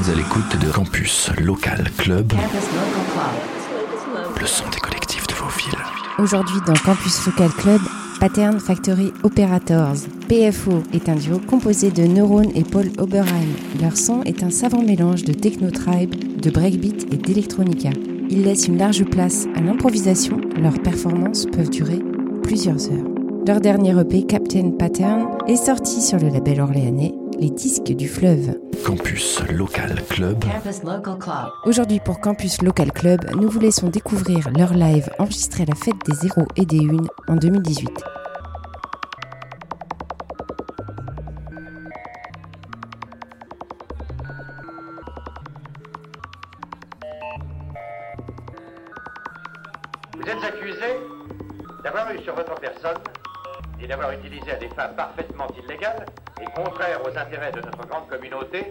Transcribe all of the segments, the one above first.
êtes à l'écoute de Campus Local Club, le son des collectifs de vos villes. Aujourd'hui dans Campus Local Club, Pattern Factory Operators. PFO est un duo composé de Neuron et Paul Oberheim. Leur son est un savant mélange de techno-tribe, de breakbeat et d'electronica. Ils laissent une large place à l'improvisation, leurs performances peuvent durer plusieurs heures. Leur dernier EP, Captain Pattern, est sorti sur le label orléanais Les Disques du Fleuve. Campus Local Club, Aujourd'hui pour Campus Local Club, nous vous laissons découvrir leur live enregistré à la fête des Zéros et des Unes en 2018. De notre grande communauté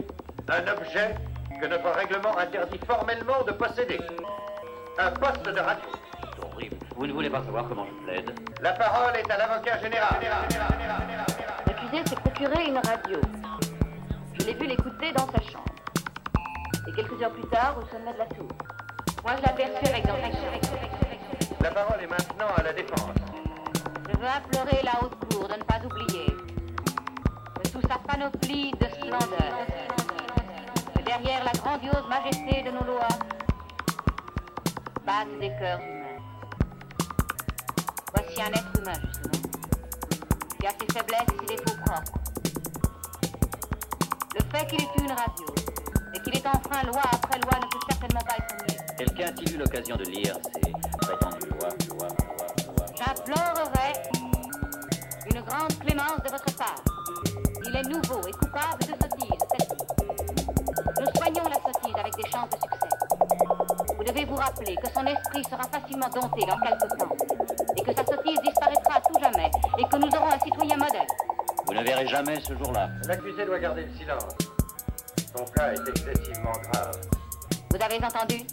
un objet que notre règlement interdit formellement de posséder. Un poste de radio. C'est horrible. Vous ne voulez pas savoir comment je plaide La parole est à l'avocat général. L'accusé s'est procuré une radio. Je l'ai vu l'écouter dans sa chambre. Et quelques heures plus tard, au sommet de la tour. Moi, je l'aperçus avec dans La parole est maintenant à la défense. Je veux implorer la haute cour de ne pas oublier sous sa panoplie de splendeur, derrière la grandiose majesté de nos lois, battent des cœurs humains. Voici un être humain, justement, qui a ses faiblesses et ses défauts propres. Le fait qu'il ait eu une radio et qu'il ait enfreint loi après loi ne peut certainement pas être nié. Quelqu'un a-t-il eu l'occasion de lire ces prétendues lois, lois, lois, lois J'implorerai une grande clémence de votre part. Nouveau et coupable de sottise, celle-ci. Nous soignons la sottise avec des chances de succès. Vous devez vous rappeler que son esprit sera facilement dompté dans quelque temps, et que sa sottise disparaîtra à tout jamais, et que nous aurons un citoyen modèle. Vous ne verrez jamais ce jour-là. L'accusé doit garder le silence. Son cas est excessivement grave. Vous avez entendu?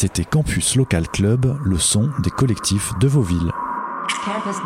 C'était Campus Local Club, le son des collectifs de vos villes. Campus.